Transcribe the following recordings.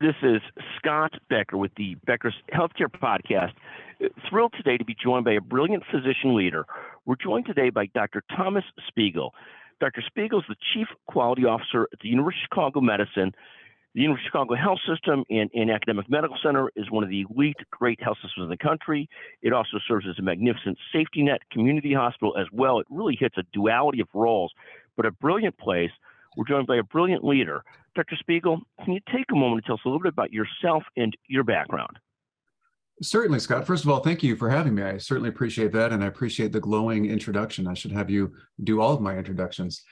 This is Scott Becker with the Becker's Healthcare Podcast. Thrilled today to be joined by a brilliant physician leader. We're joined today by Dr. Thomas Spiegel. Dr. Spiegel is the Chief Quality Officer at the University of Chicago Medicine. The University of Chicago Health System and, and Academic Medical Center is one of the elite great health systems in the country. It also serves as a magnificent safety net community hospital as well. It really hits a duality of roles, but a brilliant place. We're joined by a brilliant leader. Dr. Spiegel, can you take a moment to tell us a little bit about yourself and your background? Certainly, Scott. First of all, thank you for having me. I certainly appreciate that, and I appreciate the glowing introduction. I should have you do all of my introductions.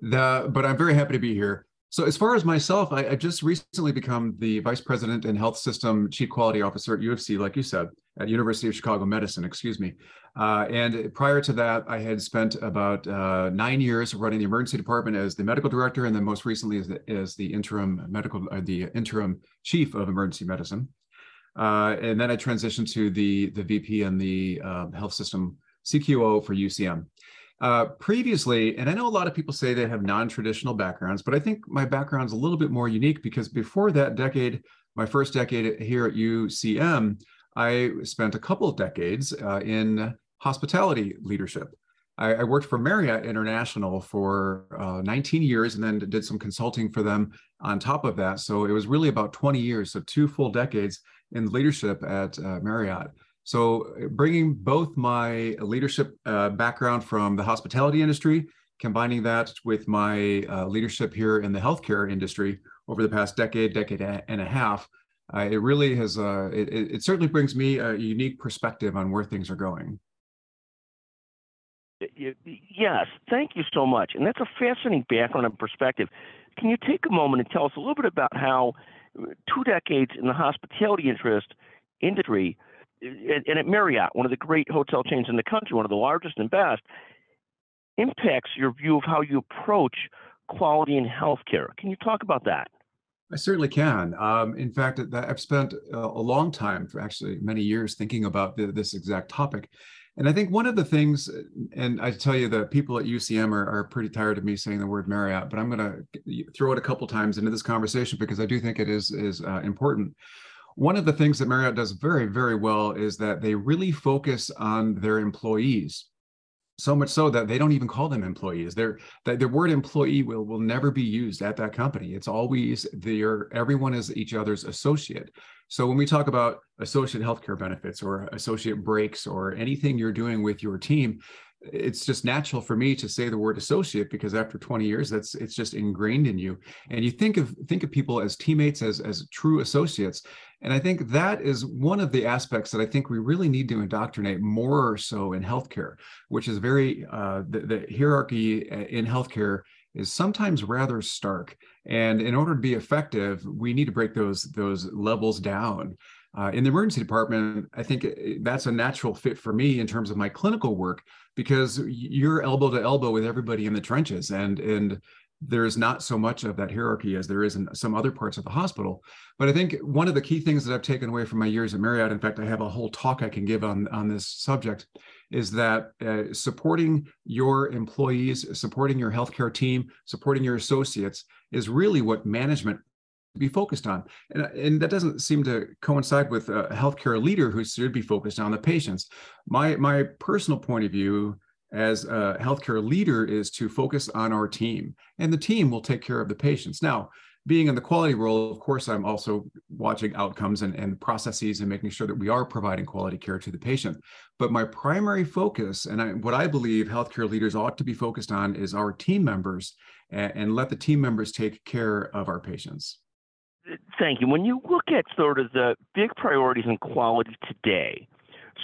The, but I'm very happy to be here. So, as far as myself, I, I just recently become the Vice President and Health System Chief Quality Officer at UCM, like you said, at University of Chicago Medicine. Excuse me. Uh, and prior to that, I had spent about uh, nine years running the emergency department as the medical director, and then most recently as the, as the interim medical, uh, the interim chief of emergency medicine. Uh, and then I transitioned to the the VP and the uh, health system CQO for UCM. Uh, previously, and I know a lot of people say they have non-traditional backgrounds, but I think my background is a little bit more unique because before that decade, my first decade here at UCM, I spent a couple of decades in hospitality leadership. I, I worked for Marriott International for uh, 19 years and then did some consulting for them on top of that. So it was really about 20 years, so two full decades in leadership at uh, Marriott. So bringing both my leadership uh, background from the hospitality industry, combining that with my uh, leadership here in the healthcare industry over the past decade, decade and a half, uh, it really has, uh, it, it certainly brings me a unique perspective on where things are going. Yes, thank you so much. And that's a fascinating background and perspective. Can you take a moment and tell us a little bit about how two decades in the hospitality interest industry and at Marriott, one of the great hotel chains in the country, one of the largest and best, impacts your view of how you approach quality in healthcare. Can you talk about that? I certainly can. Um, in fact, I've spent a long time, for actually many years, thinking about the, this exact topic. And I think one of the things, and I tell you that people at UCM are, are pretty tired of me saying the word Marriott, but I'm going to throw it a couple times into this conversation because I do think it is is uh, important. One of the things that Marriott does very, very well is that they really focus on their employees so much so that they don't even call them employees. They're, the, the word employee will, will never be used at that company. It's always their, everyone is each other's associate. So when we talk about associate healthcare benefits or associate breaks or anything you're doing with your team, it's just natural for me to say the word associate because after 20 years that's it's just ingrained in you. And you think of think of people as teammates as as true associates. And i think that is one of the aspects that i think we really need to indoctrinate more so in healthcare which is very uh, the, the hierarchy uh, in healthcare is sometimes rather stark. And in order to be effective we need to break those those levels down uh, in the emergency department, I think that's a natural fit for me in terms of my clinical work because you're elbow to elbow with everybody in the trenches, and and there's not so much of that hierarchy as there is in some other parts of the hospital. But I think one of the key things that I've taken away from my years at Marriott, in fact, I have a whole talk I can give on on this subject, is that uh, supporting your employees, supporting your healthcare team, supporting your associates is really what management be focused on. And, and that doesn't seem to coincide with a healthcare leader who should be focused on the patients. My, my personal point of view as a healthcare leader is to focus on our team, and the team will take care of the patients. Now, being in the quality role, of course, I'm also watching outcomes and, and processes and making sure that we are providing quality care to the patient. But my primary focus, and I, what I believe healthcare leaders ought to be focused on, is our team members and, and let the team members take care of our patients. Thank you. When you look at sort of the big priorities in quality today,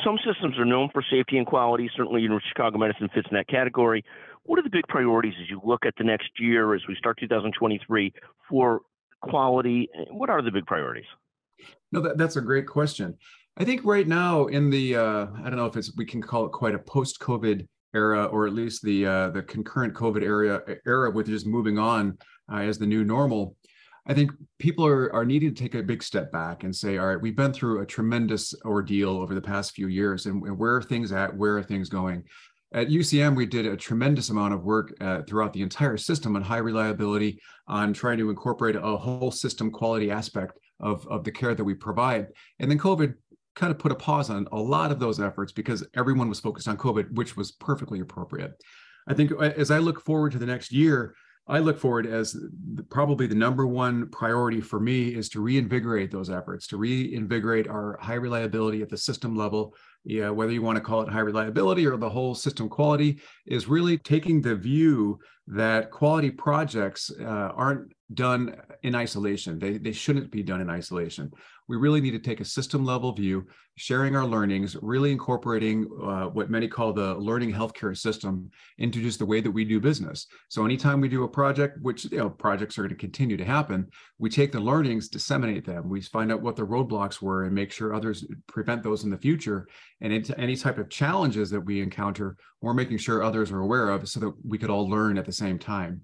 some systems are known for safety and quality. Certainly, you know, Chicago Medicine fits in that category. What are the big priorities as you look at the next year, as we start 2023, for quality? What are the big priorities? No, that, that's a great question. I think right now in the uh, I don't know if it's we can call it quite a post-COVID era, or at least the uh, the concurrent COVID era era, with just moving on uh, as the new normal. I think people are, are needing to take a big step back and say, all right, we've been through a tremendous ordeal over the past few years, and where are things at? Where are things going? At UCM, we did a tremendous amount of work uh, throughout the entire system on high reliability, on trying to incorporate a whole system quality aspect of, of the care that we provide. And then COVID kind of put a pause on a lot of those efforts because everyone was focused on COVID, which was perfectly appropriate. I think uh, as I look forward to the next year, I look forward as probably the number one priority for me is to reinvigorate those efforts, to reinvigorate our high reliability at the system level. Yeah, whether you want to call it high reliability or the whole system quality, is really taking the view that quality projects uh, aren't done in isolation. They, they shouldn't be done in isolation we really need to take a system level view, sharing our learnings, really incorporating uh, what many call the learning healthcare system into just the way that we do business. So anytime we do a project, which you know projects are going to continue to happen, we take the learnings, disseminate them. We find out what the roadblocks were and make sure others prevent those in the future. And into any type of challenges that we encounter, we're making sure others are aware of so that we could all learn at the same time.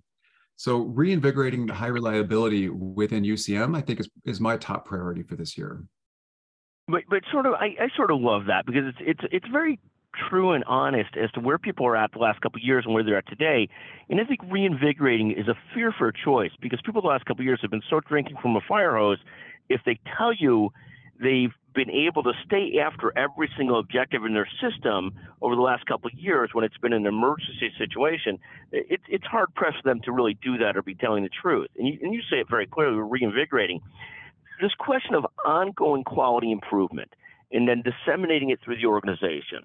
So reinvigorating the high reliability within UCM, I think is, is my top priority for this year. But, but sort of, I, I sort of love that because it's, it's, it's very true and honest as to where people are at the last couple of years and where they're at today. And I think reinvigorating is a fear for a choice because people the last couple of years have been so drinking from a fire hose. If they tell you they've been able to stay after every single objective in their system over the last couple of years when it's been an emergency situation, it, it's hard pressed for them to really do that or be telling the truth. And you, and you say it very clearly, we're reinvigorating. This question of ongoing quality improvement and then disseminating it through the organization.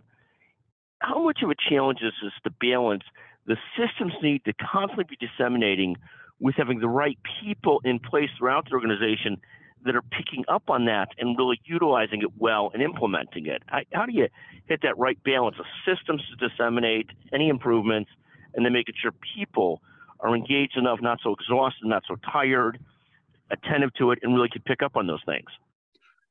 How much of a challenge is this to balance the systems need to constantly be disseminating with having the right people in place throughout the organization that are picking up on that and really utilizing it well and implementing it. How do you hit that right balance of systems to disseminate any improvements and then making sure people are engaged enough, not so exhausted, not so tired, attentive to it, and really can pick up on those things?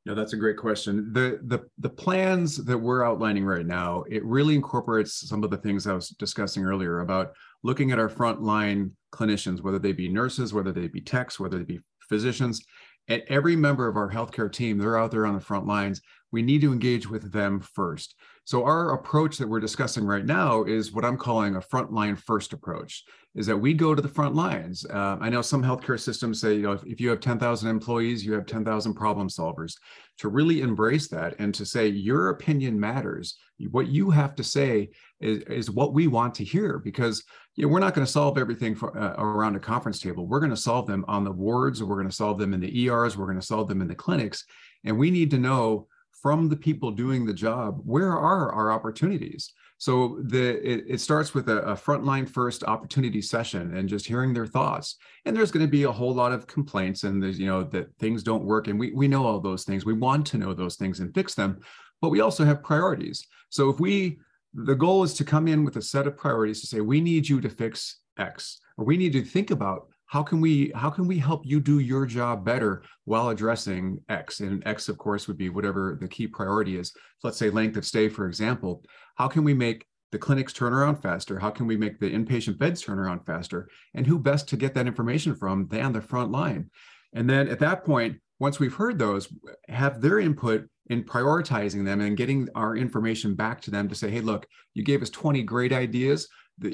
No, that's a great question. The the the plans that we're outlining right now, it really incorporates some of the things I was discussing earlier about looking at our frontline clinicians, whether they be nurses, whether they be techs, whether they be physicians, and every member of our healthcare team, they're out there on the front lines. We need to engage with them first. So our approach that we're discussing right now is what I'm calling a frontline first approach. Is that we go to the front lines. Uh, I know some healthcare systems say, you know, if, if you have 10,000 employees, you have 10,000 problem solvers. To really embrace that and to say your opinion matters. What you have to say is, is what we want to hear because you know, we're not going to solve everything for, uh, around a conference table. We're going to solve them on the wards, we're going to solve them in the ERs, we're going to solve them in the clinics. And we need to know from the people doing the job where are our opportunities. So the it, it starts with a, a frontline first opportunity session and just hearing their thoughts. And there's going to be a whole lot of complaints and there's you know that things don't work and we we know all those things. We want to know those things and fix them, but we also have priorities. So if we the goal is to come in with a set of priorities to say we need you to fix x or we need to think about how can we how can we help you do your job better while addressing x? And x of course would be whatever the key priority is. Let's say length of stay for example. How can we make the clinics turn around faster? How can we make the inpatient beds turn around faster? And who best to get that information from than the front line? And then at that point once we've heard those have their input in prioritizing them and getting our information back to them to say, hey, look, you gave us 20 great ideas.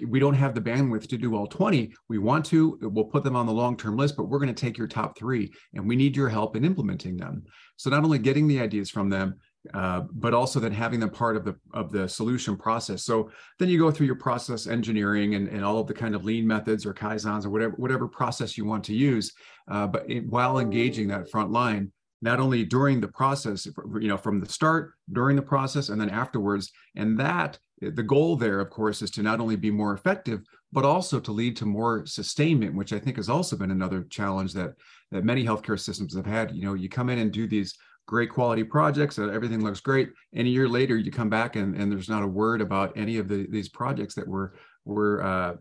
We don't have the bandwidth to do all 20. We want to, we'll put them on the long term list, but we're going to take your top three and we need your help in implementing them. So, not only getting the ideas from them, uh, but also then having them part of the of the solution process. So then you go through your process engineering and, and all of the kind of lean methods or kaizens or whatever whatever process you want to use, uh, but it, while engaging that front line not only during the process, you know, from the start, during the process, and then afterwards. And that the goal there, of course, is to not only be more effective, but also to lead to more sustainment, which I think has also been another challenge that that many healthcare systems have had. You know, you come in and do these great quality projects, and everything looks great, and a year later you come back and, and there's not a word about any of the, these projects that were were uh,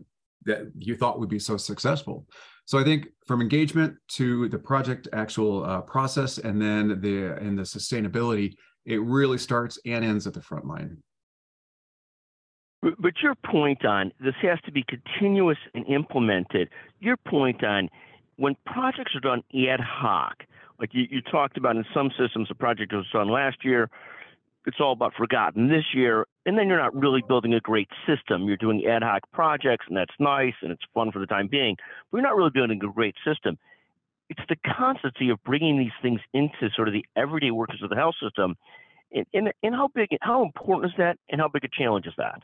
that you thought would be so successful. So I think from engagement to the project actual uh, process, and then the and the sustainability, it really starts and ends at the front line. But your point on this has to be continuous and implemented. Your point on when projects are done ad hoc, like you, you talked about in some systems, a project was done last year, it's all about forgotten this year, and then you're not really building a great system. You're doing ad hoc projects, and that's nice and it's fun for the time being, but you're not really building a great system. it's the constancy of bringing these things into sort of the everyday workers of the health system. And, and, and how big, how important is that, and how big a challenge is that?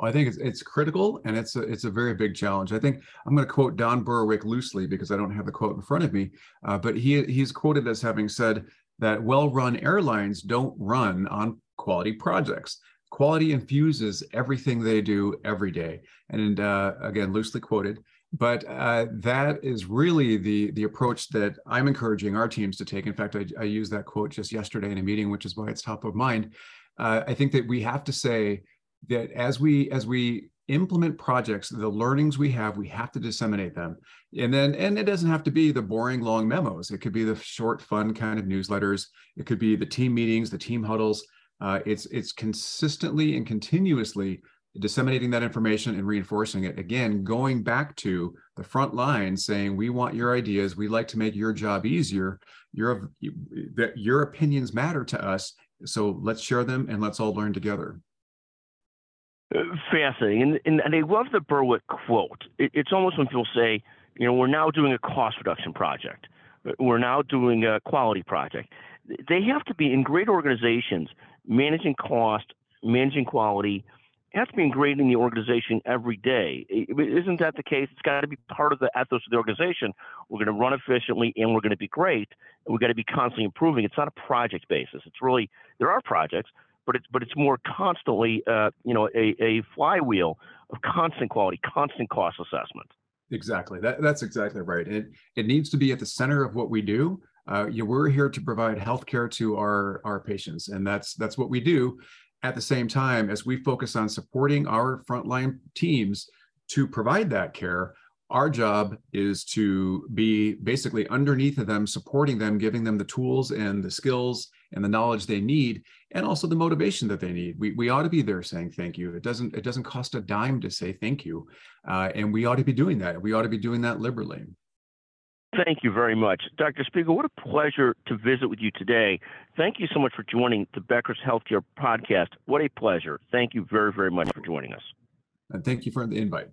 I think it's, it's critical and it's a, it's a very big challenge. I think I'm going to quote Don Berwick loosely because I don't have the quote in front of me, uh, but he he's quoted as having said that well-run airlines don't run on quality projects. Quality infuses everything they do every day. And uh, again, loosely quoted, but uh, that is really the the approach that I'm encouraging our teams to take. In fact, I, I used that quote just yesterday in a meeting, which is why it's top of mind. Uh, I think that we have to say that as we as we implement projects the learnings we have we have to disseminate them. And then and it doesn't have to be the boring long memos. It could be the short fun kind of newsletters. It could be the team meetings the team huddles. Uh, it's it's consistently and continuously disseminating that information and reinforcing it. Again going back to the front line saying we want your ideas. We like to make your job easier. Your that your opinions matter to us. So let's share them and let's all learn together fascinating. And, and, and I love the Berwick quote. It, it's almost when people say, you know, we're now doing a cost reduction project, we're now doing a quality project. They have to be in great organizations, managing cost, managing quality, has to be ingrained in the organization every day. Isn't that the case? It's got to be part of the ethos of the organization. We're going to run efficiently and we're going to be great. We've got to be constantly improving. It's not a project basis. It's really, there are projects, but it's but it's more constantly, uh, you know, a, a flywheel of constant quality, constant cost assessment. Exactly. That, that's exactly right. It it needs to be at the center of what we do. Uh, you, we're here to provide healthcare to our our patients, and that's that's what we do. At the same time, as we focus on supporting our frontline teams to provide that care, our job is to be basically underneath of them, supporting them, giving them the tools and the skills and the knowledge they need and also the motivation that they need we, we ought to be there saying thank you it doesn't it doesn't cost a dime to say thank you uh, and we ought to be doing that we ought to be doing that liberally Thank you very much. Dr. Spiegel, what a pleasure to visit with you today. Thank you so much for joining the Becker's Healthcare Podcast. What a pleasure. Thank you very, very much for joining us. And thank you for the invite.